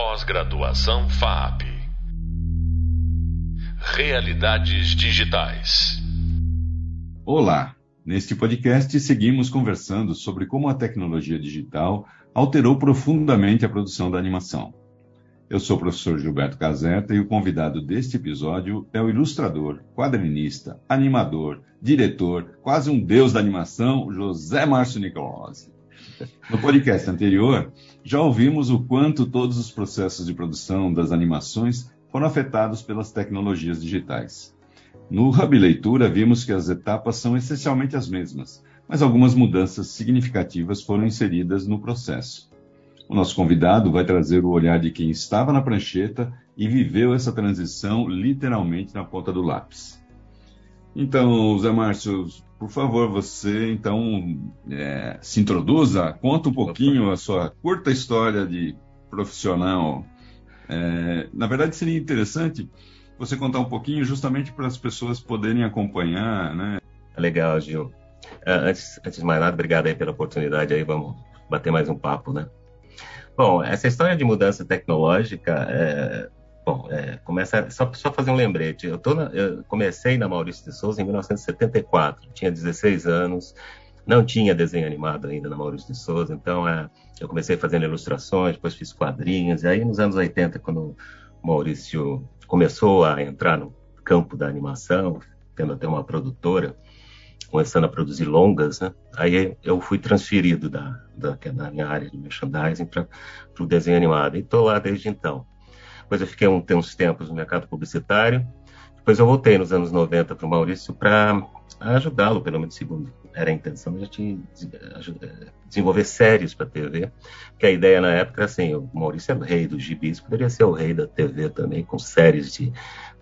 Pós-graduação FAP. Realidades digitais. Olá! Neste podcast, seguimos conversando sobre como a tecnologia digital alterou profundamente a produção da animação. Eu sou o professor Gilberto Caseta e o convidado deste episódio é o ilustrador, quadrinista, animador, diretor, quase um deus da animação, José Márcio Nicolosi. No podcast anterior, já ouvimos o quanto todos os processos de produção das animações foram afetados pelas tecnologias digitais. No Hub Leitura, vimos que as etapas são essencialmente as mesmas, mas algumas mudanças significativas foram inseridas no processo. O nosso convidado vai trazer o olhar de quem estava na prancheta e viveu essa transição literalmente na ponta do lápis. Então, Zé Márcio, por favor, você então é, se introduza, conta um pouquinho a sua curta história de profissional. É, na verdade, seria interessante você contar um pouquinho justamente para as pessoas poderem acompanhar, né? Legal, Gil. É, antes, antes de mais nada, obrigado aí pela oportunidade aí, vamos bater mais um papo, né? Bom, essa história de mudança tecnológica, é, bom, é, começa só só fazer um lembrete. Eu, na, eu comecei na Maurício de Souza em 1974, tinha 16 anos, não tinha desenho animado ainda na Maurício de Souza, então é, eu comecei fazendo ilustrações, depois fiz quadrinhos, e aí nos anos 80, quando o Maurício começou a entrar no campo da animação, tendo até uma produtora, começando a produzir longas, né? Aí eu fui transferido da, da, da minha área de merchandising para o desenho animado. E estou lá desde então. Depois eu fiquei um, uns tempos no mercado publicitário. Depois eu voltei nos anos 90 para o Maurício para ajudá-lo, pelo menos segundo era a intenção, a gente desenvolver séries para TV. Que a ideia na época era assim: o Maurício é o rei dos gibis, poderia ser o rei da TV também, com séries de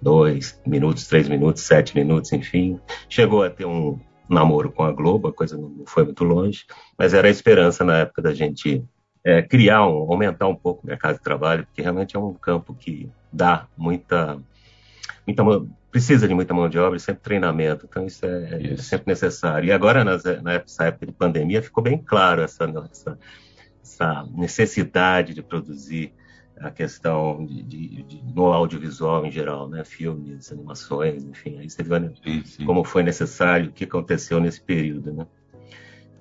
dois minutos, três minutos, sete minutos, enfim. Chegou a ter um, namoro com a Globo, a coisa não foi muito longe, mas era a esperança na época da gente é, criar, um, aumentar um pouco o mercado de trabalho, porque realmente é um campo que dá muita, muita precisa de muita mão de obra e sempre treinamento, então isso é, isso. é sempre necessário. E agora, nas, nessa época de pandemia, ficou bem claro essa, essa, essa necessidade de produzir a questão de, de, de, no audiovisual em geral, né? Filmes, animações, enfim, aí você vê sim, sim. como foi necessário, o que aconteceu nesse período, né?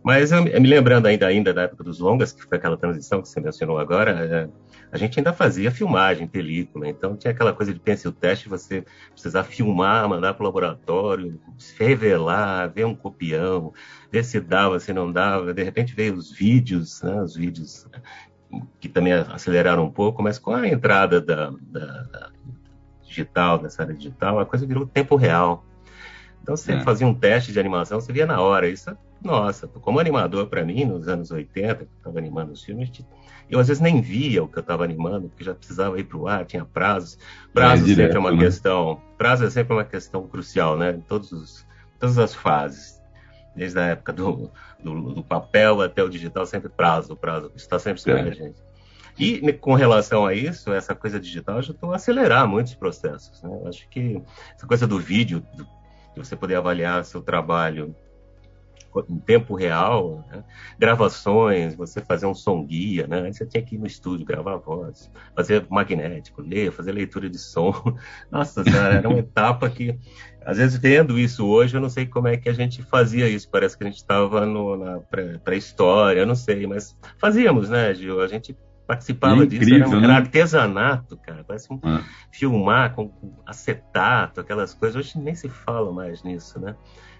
Mas eu, me lembrando ainda, ainda da época dos longas, que foi aquela transição que você mencionou agora, é, a gente ainda fazia filmagem, película, então tinha aquela coisa de o teste, você precisar filmar, mandar para o laboratório, revelar, ver um copião, ver se dava, se não dava, de repente veio os vídeos, né, os vídeos que também aceleraram um pouco, mas com a entrada da, da, da digital, dessa área digital, a coisa virou tempo real. Então, você é. fazia um teste de animação, você via na hora. Isso, nossa, como animador para mim, nos anos 80, que eu estava animando os filmes, eu às vezes nem via o que eu estava animando, porque já precisava ir para o ar, tinha prazos. Prazo é, sempre é uma né? questão, prazo é sempre uma questão crucial, né? Em todos os, todas as fases, desde a época do, do, do papel até o digital, sempre prazo, prazo, está sempre sobre é. a gente. E com relação a isso, essa coisa digital ajudou a acelerar muitos processos. Né? Eu acho que essa coisa do vídeo, do, de você poder avaliar seu trabalho em tempo real, né? gravações, você fazer um som guia, né? você tinha que ir no estúdio gravar a voz, fazer magnético, ler, fazer leitura de som. Nossa, era uma etapa que, às vezes, vendo isso hoje, eu não sei como é que a gente fazia isso. Parece que a gente estava na pré-história, eu não sei, mas fazíamos, né, Gil? A gente participava é incrível, disso, era um né? artesanato, cara. Parece um ah. filmar com, com acetato, aquelas coisas. Hoje nem se fala mais nisso, né?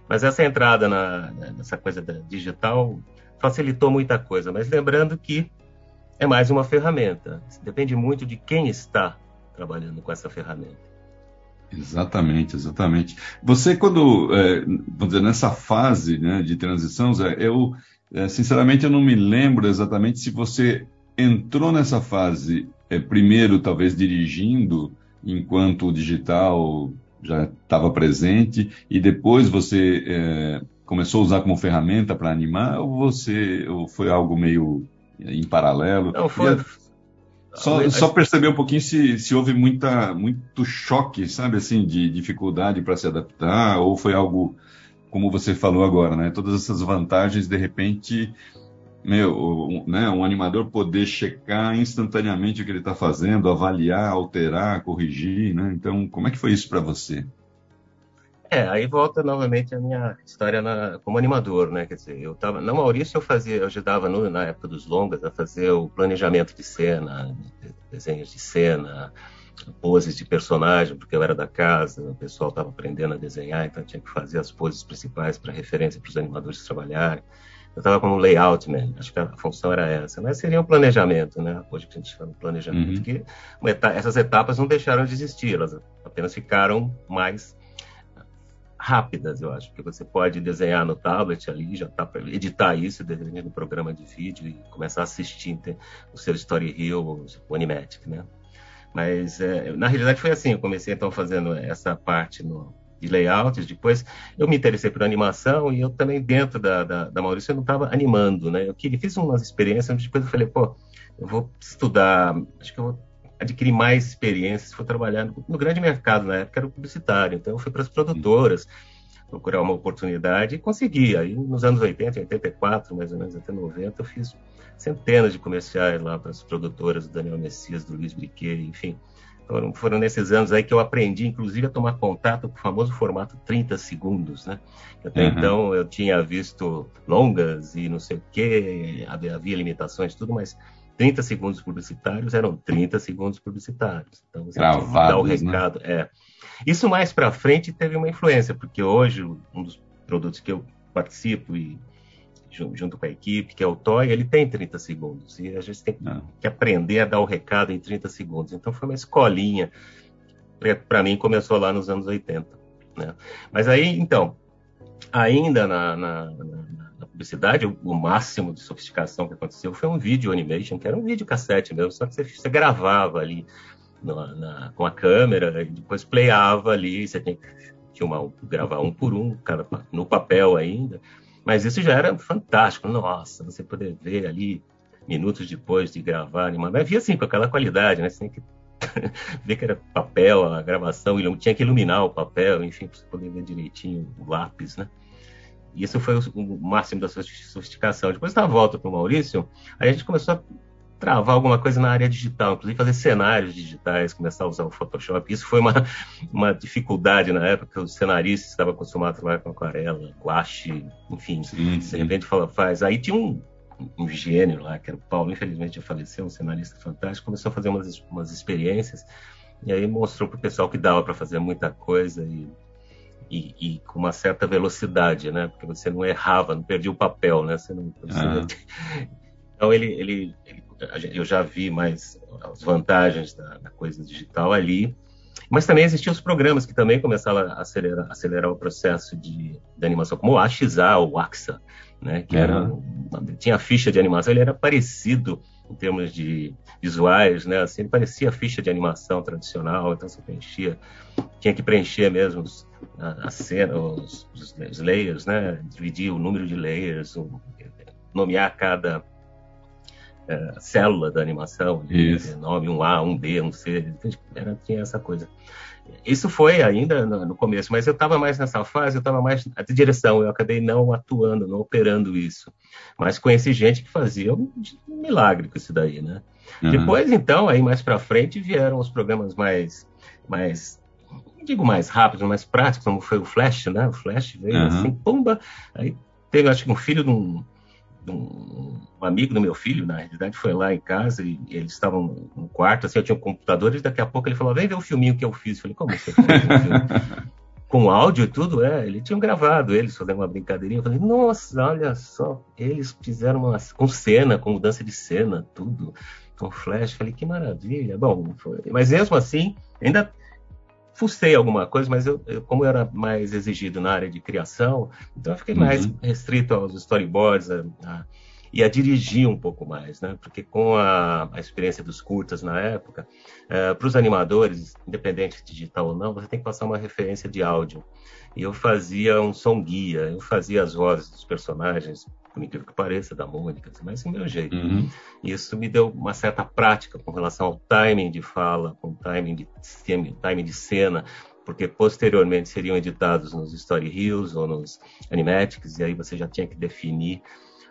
Mas essa entrada na, nessa coisa digital facilitou muita coisa. Mas lembrando que é mais uma ferramenta. Depende muito de quem está trabalhando com essa ferramenta. Exatamente, exatamente. Você, quando, é, vamos dizer, nessa fase né, de transição, Zé, eu, é, sinceramente, eu não me lembro exatamente se você entrou nessa fase, é, primeiro, talvez dirigindo, enquanto o digital já estava presente e depois você é, começou a usar como ferramenta para animar ou você ou foi algo meio em paralelo? Não, foi. Só, só perceber um pouquinho se, se houve muita, muito choque, sabe, assim, de dificuldade para se adaptar, ou foi algo, como você falou agora, né? Todas essas vantagens, de repente, meu, né, um animador poder checar instantaneamente o que ele está fazendo, avaliar, alterar, corrigir, né? Então, como é que foi isso para você? É, aí volta novamente a minha história na, como animador, né? Quer dizer, eu tava na Maurício eu fazia, eu ajudava no, na época dos longas a fazer o planejamento de cena, desenhos de cena, poses de personagem, porque eu era da casa, o pessoal estava aprendendo a desenhar, então tinha que fazer as poses principais para referência para os animadores trabalharem. Eu estava como layout man, acho que a função era essa, mas seria um planejamento, né? Hoje que a gente chama de planejamento, uhum. que essas etapas não deixaram de existir, elas apenas ficaram mais rápidas, eu acho, porque você pode desenhar no tablet ali, já tá para editar isso, desenhar no programa de vídeo e começar a assistir o seu Story Hill, o Animatic, né? Mas é, na realidade foi assim, eu comecei então fazendo essa parte no, de layouts, depois eu me interessei por animação e eu também dentro da, da, da Maurício eu não estava animando, né? Eu queria, fiz umas experiências, depois eu falei, pô, eu vou estudar, acho que eu vou adquirir mais experiências, vou trabalhar no, no grande mercado, na época era publicitário, então eu fui para as produtoras procurar uma oportunidade e consegui. Aí nos anos 80, 84, mais ou menos até 90, eu fiz centenas de comerciais lá para as produtoras do Daniel Messias, do Luiz Briquet, enfim. Foram, foram, nesses anos aí que eu aprendi, inclusive, a tomar contato com o famoso formato 30 segundos, né? Até uhum. então eu tinha visto longas e não sei o quê, havia, limitações tudo, mas 30 segundos publicitários eram 30 segundos publicitários. Então você Gravados, tinha que dar o né? recado. Né? É. Isso mais para frente teve uma influência, porque hoje um dos produtos que eu participo e junto com a equipe, que é o TOY, ele tem 30 segundos. E a gente tem ah. que aprender a dar o recado em 30 segundos. Então foi uma escolinha. Para mim, começou lá nos anos 80. Né? Mas aí, então, ainda na, na, na publicidade, o, o, máximo de sofisticação que aconteceu foi um vídeo animation, que era um vídeo cassete mesmo, só que você, você gravava ali na, com a câmera, e depois playava ali, você tem que filmar, gravar um por um, cada, no papel ainda. Mas isso já era fantástico. Nossa, você poder ver ali minutos depois de gravar. Mas via assim, com aquela qualidade, né? Você tem que ver que era papel, a gravação, tinha que iluminar o papel, enfim, para você poder ver direitinho o lápis, né? Isso foi o máximo da sofisticação. Depois da volta para o Maurício, a gente começou a travar alguma coisa na área digital, inclusive fazer cenários digitais, começar a usar o Photoshop. Isso foi uma, uma dificuldade na época, os cenaristas estavam acostumados a trabalhar com aquarela, guache, enfim, sim, de repente fala, faz. Aí tinha um, um gênio lá, que era o Paulo, infelizmente já faleceu, um cenarista fantástico, começou a fazer umas, umas experiências, e aí mostrou para o pessoal que dava para fazer muita coisa e, e, e, com uma certa velocidade, né? Porque você não errava, não perdia o papel, né? Você não, ah. Então ele, ele, ele eu já vi mais as vantagens da, da, coisa digital ali, mas também existiam os programas que também começaram a acelerar, acelerar o processo de, de, animação, como o AXA, o AXA, né, que era, uhum. tinha ficha de animação, ele era parecido em termos de visuais, né, assim, ele parecia a ficha de animação tradicional, então você preenchia, tinha que preencher mesmo os, a, a cena, os, os, layers, né, dividir o número de layers, nomear cada é, célula da animação, de nome, um A, um B, um C, era, tinha essa coisa. Isso foi ainda no, no começo, mas eu estava mais nessa fase, eu estava mais de direção, eu acabei não atuando, não operando isso. Mas conheci gente que fazia um, um milagre com isso daí, né? Uhum. Depois, então, aí mais para frente vieram os programas mais, mais digo mais rápidos, mais práticos, como foi o Flash, né? O Flash veio uhum. assim, pumba, aí teve, acho que um filho de um, um, um, amigo do meu filho, na realidade, foi lá em casa e, e eles estavam no quarto, assim, eu tinha um computador e daqui a pouco ele falou, vem ver o filminho que eu fiz. Eu falei, como você fez Com áudio e tudo, é, eles tinham gravado, eles fizeram uma brincadeirinha. Eu falei, nossa, olha só, eles fizeram uma, com cena, com mudança de cena, tudo, com flash. Eu falei, que maravilha. Bom, foi, mas mesmo assim, ainda fucei alguma coisa, mas eu, eu, como eu era mais exigido na área de criação, então eu fiquei uhum. mais restrito aos storyboards a, a, e a dirigir um pouco mais, né? Porque com a, a experiência dos curtas na época, é, para os animadores, independente de digital ou não, você tem que passar uma referência de áudio. E eu fazia um som guia, eu fazia as vozes dos personagens, por incrível que pareça, da Mônica, mas é o meu jeito. Uhum. Isso me deu uma certa prática com relação ao timing de fala, com timing de, timing de cena, porque posteriormente seriam editados nos Story Reels ou nos Animatics, e aí você já tinha que definir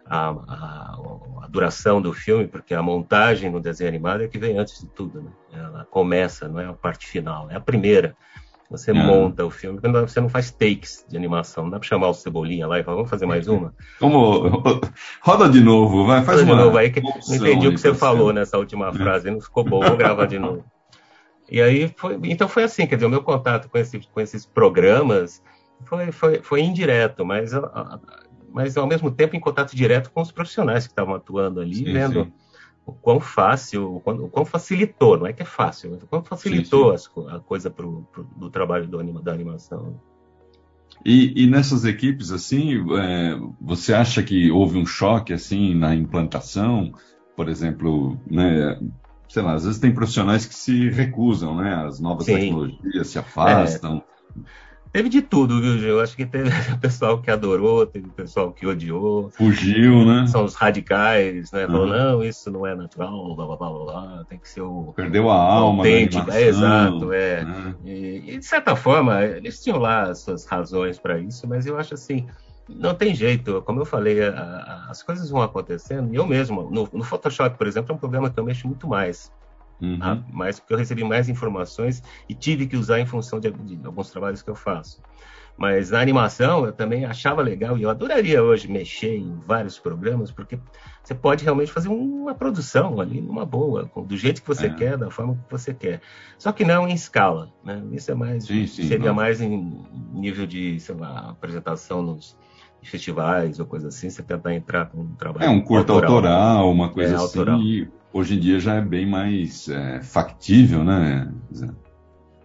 a, a, a, duração do filme, porque a montagem no desenho animado é que vem antes de tudo, né? Ela começa, não é a parte final, é a primeira. Você é. monta o filme, você não faz takes de animação, não dá para chamar o Cebolinha lá e falar, vamos fazer mais uma? Como, roda de novo, vai, faz roda uma. de novo, aí que, não entendi o que você falou nessa última é. frase, não ficou bom, vou gravar de novo. E aí foi, então foi assim, quer dizer, o meu contato com, esse, com esses programas foi, foi, foi indireto, mas, mas ao mesmo tempo em contato direto com os profissionais que estavam atuando ali, sim, vendo sim. o quão fácil, o quão, o quão, facilitou, não é que é fácil, mas o quão facilitou sim, a coisa pro, pro, do trabalho do anima, da animação. E, e, nessas equipes, assim, é, você acha que houve um choque, assim, na implantação? Por exemplo, né, sei lá, às vezes tem profissionais que se recusam, né? As novas tecnologias se afastam. É. Teve de tudo, viu, Gil? Eu acho que teve pessoal que adorou, teve pessoal que odiou. Fugiu, né? São os radicais, né? Falou, uhum. não, isso não é natural, blá, blá, blá, blá, tem que ser o... Perdeu a alma autêntico. É, exato, é. Né? E, e, de certa forma, eles tinham lá as suas razões para isso, mas eu acho assim, não tem jeito, como eu falei, a, a, as coisas vão acontecendo. E eu mesmo, no, no, Photoshop, por exemplo, é um programa que eu mexo muito mais. Uhum. Tá? mais porque eu recebi mais informações e tive que usar em função de, de, alguns trabalhos que eu faço. Mas na animação eu também achava legal e eu adoraria hoje mexer em vários programas, porque você pode realmente fazer uma produção ali numa boa, do jeito que você é. quer, da forma que você quer. Só que não em escala, né? Isso é mais sim, sim, seria não. mais em nível de, sei lá, apresentação nos festivais ou coisa assim, você tentar entrar com um trabalho. É um curto autoral, autoral uma coisa é, assim. Autoral. Hoje em dia já é bem mais é, factível, né?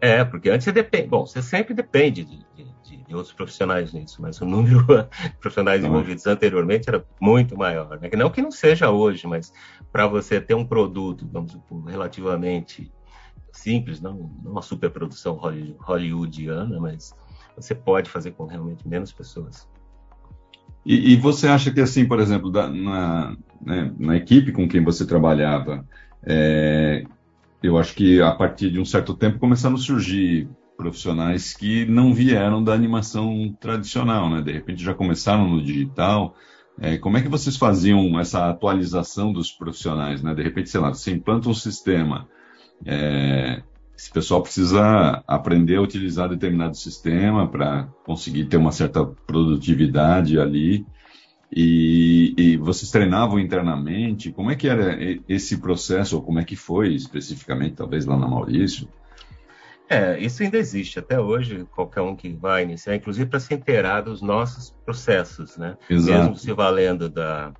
É, porque antes você depende. Bom, você sempre depende de, de, de outros profissionais nisso, mas o número de profissionais não. envolvidos anteriormente era muito maior. Né? Não que não seja hoje, mas para você ter um produto, vamos supor, relativamente simples, não, não uma superprodução hollywoodiana, mas você pode fazer com realmente menos pessoas. E, e, você acha que, assim, por exemplo, da, na, né, na, equipe com quem você trabalhava, é, eu acho que a partir de um certo tempo começaram a surgir profissionais que não vieram da animação tradicional, né? De repente já começaram no digital. É, como é que vocês faziam essa atualização dos profissionais, né? De repente, sei lá, você implanta um sistema, é, esse pessoal precisa aprender a utilizar determinado sistema para conseguir ter uma certa produtividade ali. E, e, vocês treinavam internamente? Como é que era esse processo, ou como é que foi especificamente, talvez lá na Maurício? É, isso ainda existe até hoje, qualquer um que vai iniciar, inclusive para se inteirar dos nossos processos, né? Exato. Mesmo se valendo da,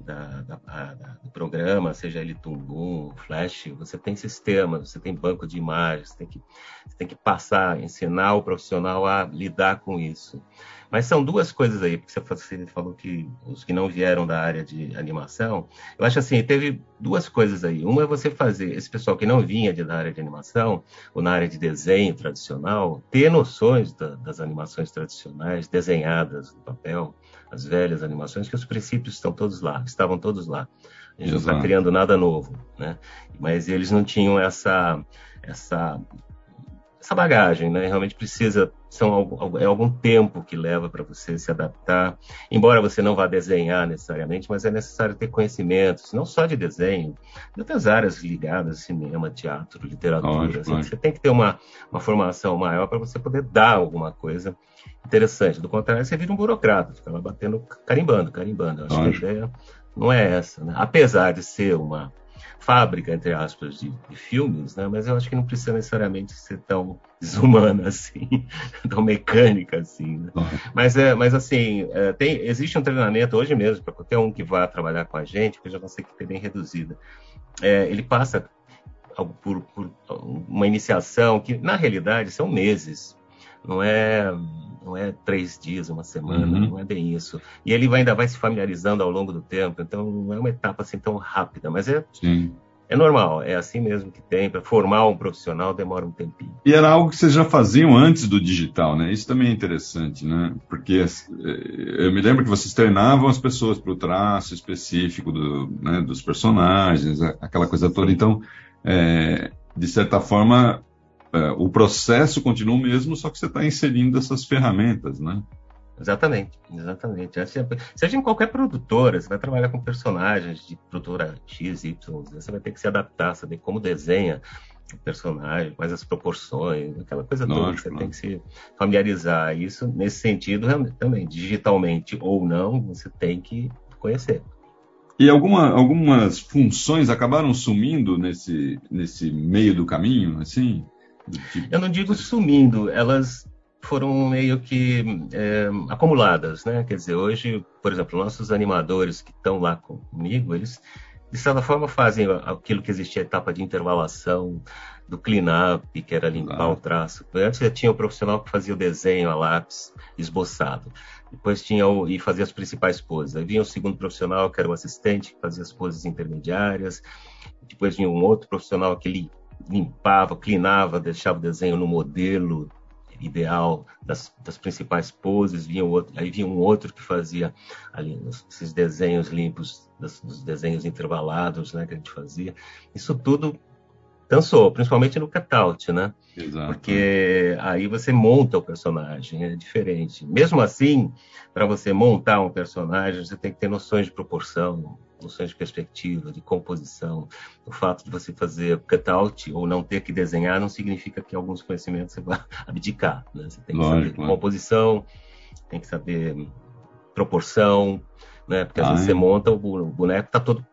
da, da, da, do programa, seja ele Tungun, Flash, você tem sistemas, você tem banco de imagens, você tem que, você tem que passar, ensinar o profissional a lidar com isso. Mas são duas coisas aí, porque você falou que os que não vieram da área de animação, eu acho assim, teve duas coisas aí. Uma é você fazer esse pessoal que não vinha da área de animação, ou na área de desenho tradicional, ter noções da, das animações tradicionais, desenhadas no papel, as velhas animações, que os princípios estão todos lá, estavam todos lá. A gente Exato. não está criando nada novo, né? Mas eles não tinham essa, essa, essa bagagem, né? Realmente precisa, são é algum tempo que leva para você se adaptar. Embora você não vá desenhar necessariamente, mas é necessário ter conhecimentos, não só de desenho, de outras áreas ligadas, cinema, teatro, literatura. Assim, você tem que ter uma, uma formação maior para você poder dar alguma coisa interessante. Do contrário, você vira um burocrata, fica lá batendo, carimbando, carimbando. Acho que a ideia não é essa, né? Apesar de ser uma fábrica, entre aspas, de, de, filmes, né? Mas eu acho que não precisa necessariamente ser tão desumana assim, tão mecânica assim. Né? Mas é, mas assim, é, tem, existe um treinamento hoje mesmo para qualquer um que vá trabalhar com a gente, que eu já não sei que ter bem reduzida. É, ele passa por, por uma iniciação que, na realidade, são meses. Não é não é três dias, uma semana, uhum. não é bem isso. E ele ainda vai se familiarizando ao longo do tempo, então não é uma etapa assim tão rápida, mas é, Sim. é normal, é assim mesmo que tem. Para formar um profissional demora um tempinho. E era algo que vocês já faziam antes do digital, né? Isso também é interessante, né? Porque eh, eu me lembro que vocês treinavam as pessoas para o traço específico do, né, dos personagens, aquela coisa toda. Então, é, de certa forma, é, o processo continua o mesmo, só que você está inserindo essas ferramentas, né? Exatamente, exatamente. Seja em qualquer produtora, você vai trabalhar com personagens de produtora X, Y, você vai ter que se adaptar, saber como desenha o personagem, quais as proporções, aquela coisa toda. Você tem que se familiarizar. Isso, nesse sentido, também, digitalmente ou não, você tem que conhecer. E alguma, algumas funções acabaram sumindo nesse, nesse meio do caminho, assim? Eu não digo sumindo, elas foram meio que é, acumuladas, né? Quer dizer, hoje, por exemplo, nossos animadores que estão lá comigo, eles de certa forma fazem aquilo que existia a etapa de intervalação do clean-up, que era limpar o traço. Antes já tinha o profissional que fazia o desenho a lápis esboçado. Depois tinha o, e fazia as principais poses. Aí vinha o segundo profissional, que era o assistente, que fazia as poses intermediárias. Depois vinha um outro profissional que limpava, clinava, deixava o desenho no modelo ideal das, das principais poses, vinha outro, aí vinha um outro que fazia ali esses desenhos limpos, dos, dos desenhos intervalados, né, que a gente fazia. Isso tudo cansou, principalmente no cutout, né? Exato. Porque aí você monta o personagem, é diferente. Mesmo assim, para você montar um personagem, você tem que ter noções de proporção, noções de perspectiva, de composição. O fato de você fazer cutout ou não ter que desenhar não significa que alguns conhecimentos você vai abdicar. Né? Você tem que Lógico, saber composição, tem que saber proporção, né? Porque às ah, vezes é. você monta, o boneco está todo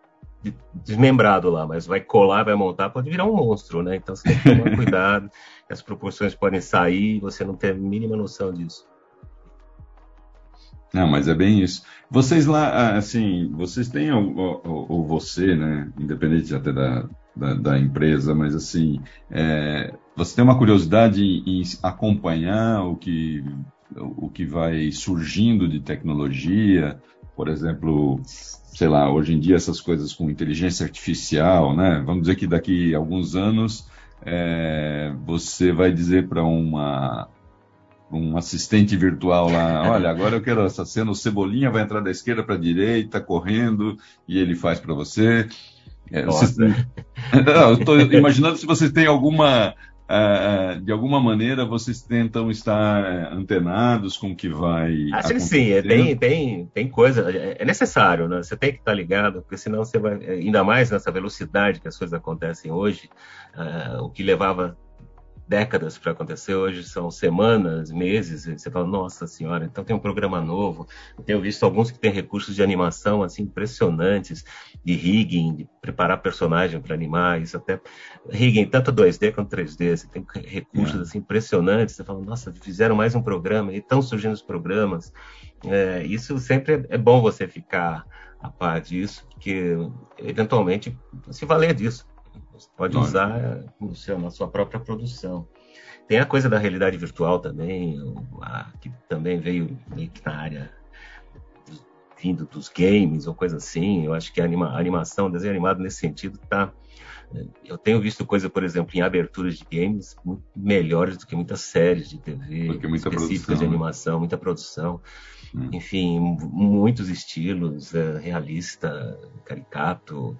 desmembrado lá, mas vai colar, vai montar, pode virar um monstro, né? Então você tem que tomar cuidado, as proporções podem sair, você não tem a mínima noção disso. Não, mas é bem isso. Vocês lá, ah, assim, vocês têm, ou, ou você, né, independente até da, da, da empresa, mas assim, é, você tem uma curiosidade em, em acompanhar o que, o que vai surgindo de tecnologia, por exemplo, sei lá, hoje em dia essas coisas com inteligência artificial, né? Vamos dizer que daqui a alguns anos é, você vai dizer para uma um assistente virtual lá, olha, agora eu quero essa cena, o Cebolinha vai entrar da esquerda para a direita, correndo, e ele faz para você. É, vocês... eu estou imaginando se vocês têm alguma, uh, de alguma maneira, vocês tentam estar antenados com o que vai Acho que sim, é, tem, tem, tem coisa, é, é necessário, né? Você tem que estar ligado, porque senão você vai, ainda mais nessa velocidade que as coisas acontecem hoje, uh, o que levava décadas para acontecer, hoje são semanas, meses, você fala, nossa senhora, então tem um programa novo. Eu tenho visto alguns que têm recursos de animação assim impressionantes, de rigging, de preparar personagem para animar, isso até rigging tanto 2D quanto 3D, você tem recursos é. assim impressionantes, você fala, nossa, fizeram mais um programa, e estão surgindo os programas. É, isso sempre é bom você ficar a par disso, porque eventualmente se valer disso. Você pode usar no seu, na sua própria produção. Tem a coisa da realidade virtual também, a, que também veio meio que na área vindo dos games ou coisa assim. Eu acho que a, anima, a animação, desenho animado nesse sentido está é, eu tenho visto coisa, por exemplo, em aberturas de games muito melhores do que muitas séries de TV específicas de né? animação, muita produção. Hum. Enfim, muitos estilos, é, realista, caricato.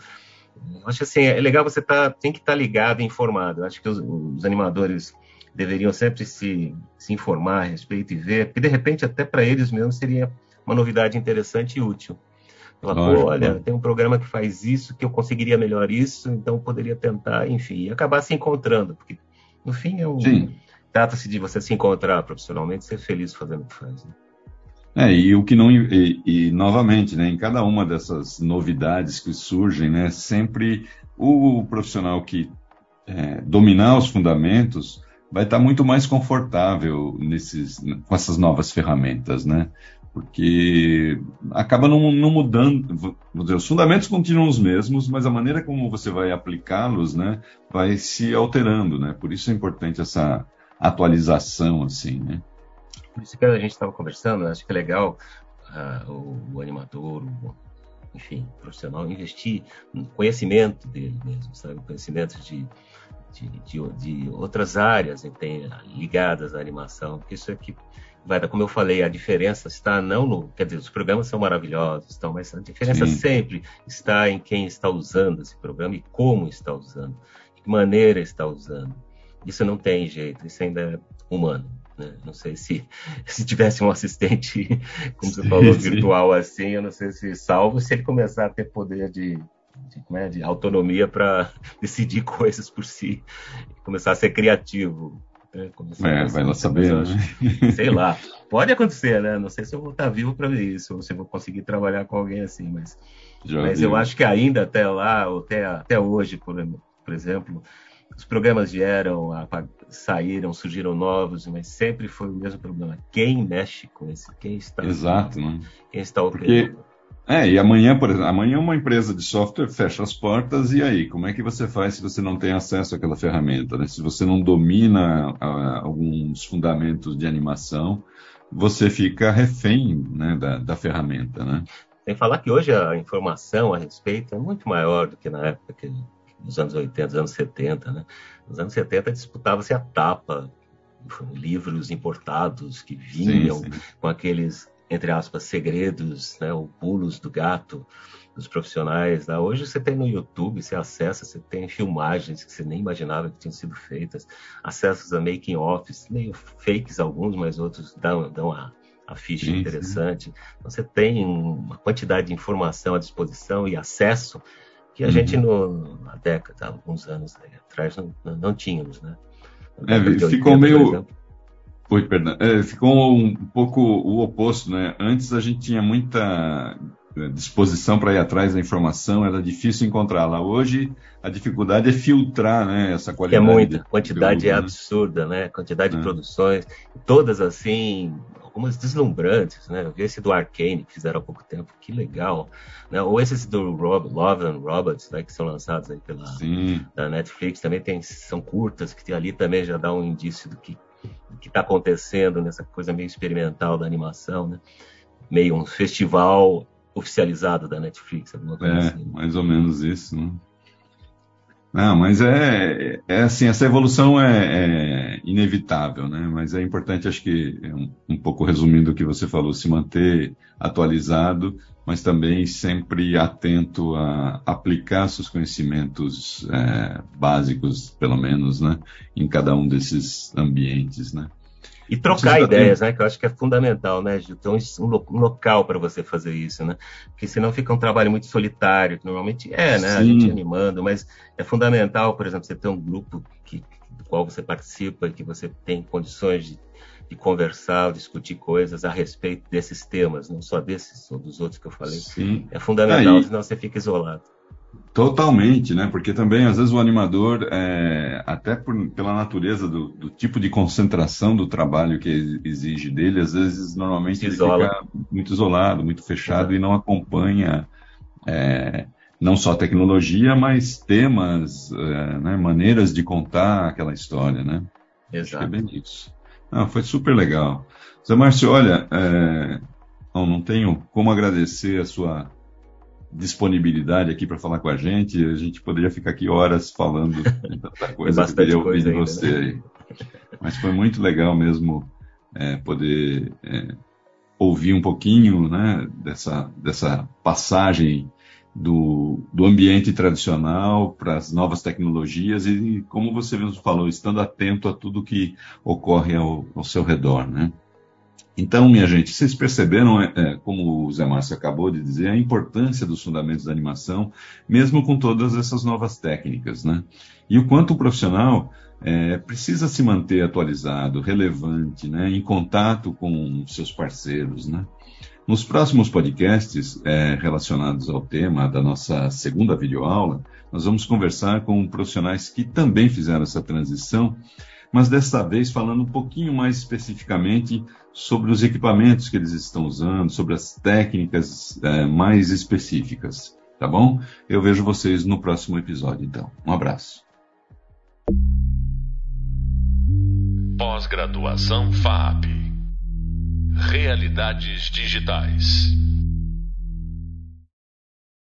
Acho assim, é legal você tá, tem que estar tá ligado e informado. Acho que os, os, animadores deveriam sempre se, se informar a respeito e ver, porque de repente até para eles mesmos seria uma novidade interessante e útil. Falar, pô, olha, tem um programa que faz isso, que eu conseguiria melhor isso, então eu poderia tentar, enfim, e acabar se encontrando, porque no fim é um. Trata-se de você se encontrar profissionalmente, ser feliz fazendo o que faz. Né? É, e o que não. E, e, novamente, né, em cada uma dessas novidades que surgem, né, sempre o profissional que é, dominar os fundamentos vai estar muito mais confortável nesses, com essas novas ferramentas, né? Porque acaba não, não mudando. Dizer, os fundamentos continuam os mesmos, mas a maneira como você vai aplicá-los, né, vai se alterando, né? Por isso é importante essa atualização, assim, né? Por isso que a gente estava conversando, acho que é legal uh, o, o, animador, o, enfim, o profissional, investir no conhecimento dele mesmo, sabe? Conhecimento de, de, de, de outras áreas tem ligadas à animação, porque isso é que vai dar, como eu falei, a diferença está não no, quer dizer, os programas são maravilhosos, estão, mas a diferença Sim. sempre está em quem está usando esse programa e como está usando, de que maneira está usando. Isso não tem jeito, isso ainda é humano. Né? Não sei se se tivesse um assistente, como você falou, sim, virtual assim, eu não sei se salvo se ele começar a ter poder de, de, né, de autonomia para decidir coisas por si, começar a ser criativo. Né? É, vai lá saber, né? Sei lá. Pode acontecer, né? Não sei se eu vou estar vivo para ver isso, ou se eu vou conseguir trabalhar com alguém assim, mas, mas eu acho que ainda até lá, ou até, até hoje, por, por exemplo, os programas vieram, saíram, surgiram novos, mas sempre foi o mesmo problema. Quem mexe com esse? Quem está? Exato, né? Quem está operando? Porque, é, e amanhã, por exemplo, amanhã uma empresa de software fecha as portas e aí, como é que você faz se você não tem acesso àquela ferramenta, né? Se você não domina uh, alguns fundamentos de animação, você fica refém né, da, da ferramenta, né? Sem falar que hoje a informação a respeito é muito maior do que na época que nos anos 80, nos anos 70, né? Nos anos 70 disputava-se a tapa, livros importados que vinham sim, sim. com aqueles, entre aspas, segredos, né? O pulos do gato dos profissionais. Né? Hoje você tem no YouTube, você acessa, você tem filmagens que você nem imaginava que tinham sido feitas, acessos a making-offs, meio fakes alguns, mas outros dão, dão a, a ficha sim, interessante. Então, você tem uma quantidade de informação à disposição e acesso que a uhum. gente no, na década, alguns anos atrás, não, não, não tínhamos, né? É, ficou 80, meio. Oi, perdão. É, ficou um pouco o oposto, né? Antes a gente tinha muita é, disposição para ir atrás da informação, era difícil encontrá-la. Hoje a dificuldade é filtrar né, essa qualidade. Que é muita, quantidade é absurda, né? Quantidade é. de produções, todas assim, algumas deslumbrantes, né? Eu vi esse do Arcane que fizeram há pouco tempo, que legal, né? Ou esses do Rob, Love and Robots, né? Que são lançados aí pela da Netflix, também tem, são curtas, que ali também já dá um indício do que que está acontecendo nessa coisa meio experimental da animação, né? Meio um festival oficializado da Netflix, alguma coisa é, assim. mais ou menos isso, né? Não, mas é, é assim, essa evolução é, é, inevitável, né? Mas é importante, acho que, é um, um, pouco resumindo o que você falou, se manter atualizado, mas também sempre atento a aplicar seus conhecimentos é, básicos, pelo menos, né? Em cada um desses ambientes, né? E trocar ideias, né? Que eu acho que é fundamental, né, Gil? Ter um, um local para você fazer isso, né? Porque senão fica um trabalho muito solitário, que normalmente é, né? Sim. A gente animando, mas é fundamental, por exemplo, você ter um grupo que, do qual você participa, que você tem condições de, de conversar, discutir coisas a respeito desses temas, não só desses ou dos outros que eu falei. Sim. É fundamental, Aí... senão você fica isolado. Totalmente, né? Porque também, às vezes, o animador, é, até por, pela natureza do, do, tipo de concentração do trabalho que exige dele, às vezes, normalmente, ele fica muito isolado, muito fechado e não acompanha é, não só tecnologia, mas temas, é, né? maneiras de contar aquela história, né? Exato. Acho que é bem isso. Não, foi super legal. Zé Márcio, olha, é, não, não tenho como agradecer a sua disponibilidade aqui para falar com a gente. A gente poderia ficar aqui horas falando de tanta coisa que eu queria ouvir de você né? aí. Mas foi muito legal mesmo é, poder é, ouvir um pouquinho né, dessa, dessa passagem do, do ambiente tradicional para as novas tecnologias e, como você mesmo falou, estando atento a tudo que ocorre ao, ao seu redor, né? Então, minha gente, vocês perceberam, é, é, como o Zé Márcio acabou de dizer, a importância dos fundamentos da animação, mesmo com todas essas novas técnicas, né? E o quanto o profissional é, precisa se manter atualizado, relevante, né? Em contato com seus parceiros, né? Nos próximos podcasts é, relacionados ao tema da nossa segunda videoaula, nós vamos conversar com profissionais que também fizeram essa transição mas desta vez falando um pouquinho mais especificamente sobre os equipamentos que eles estão usando, sobre as técnicas é, mais específicas, tá bom? Eu vejo vocês no próximo episódio, então. Um abraço. Pós-graduação FAP Realidades Digitais.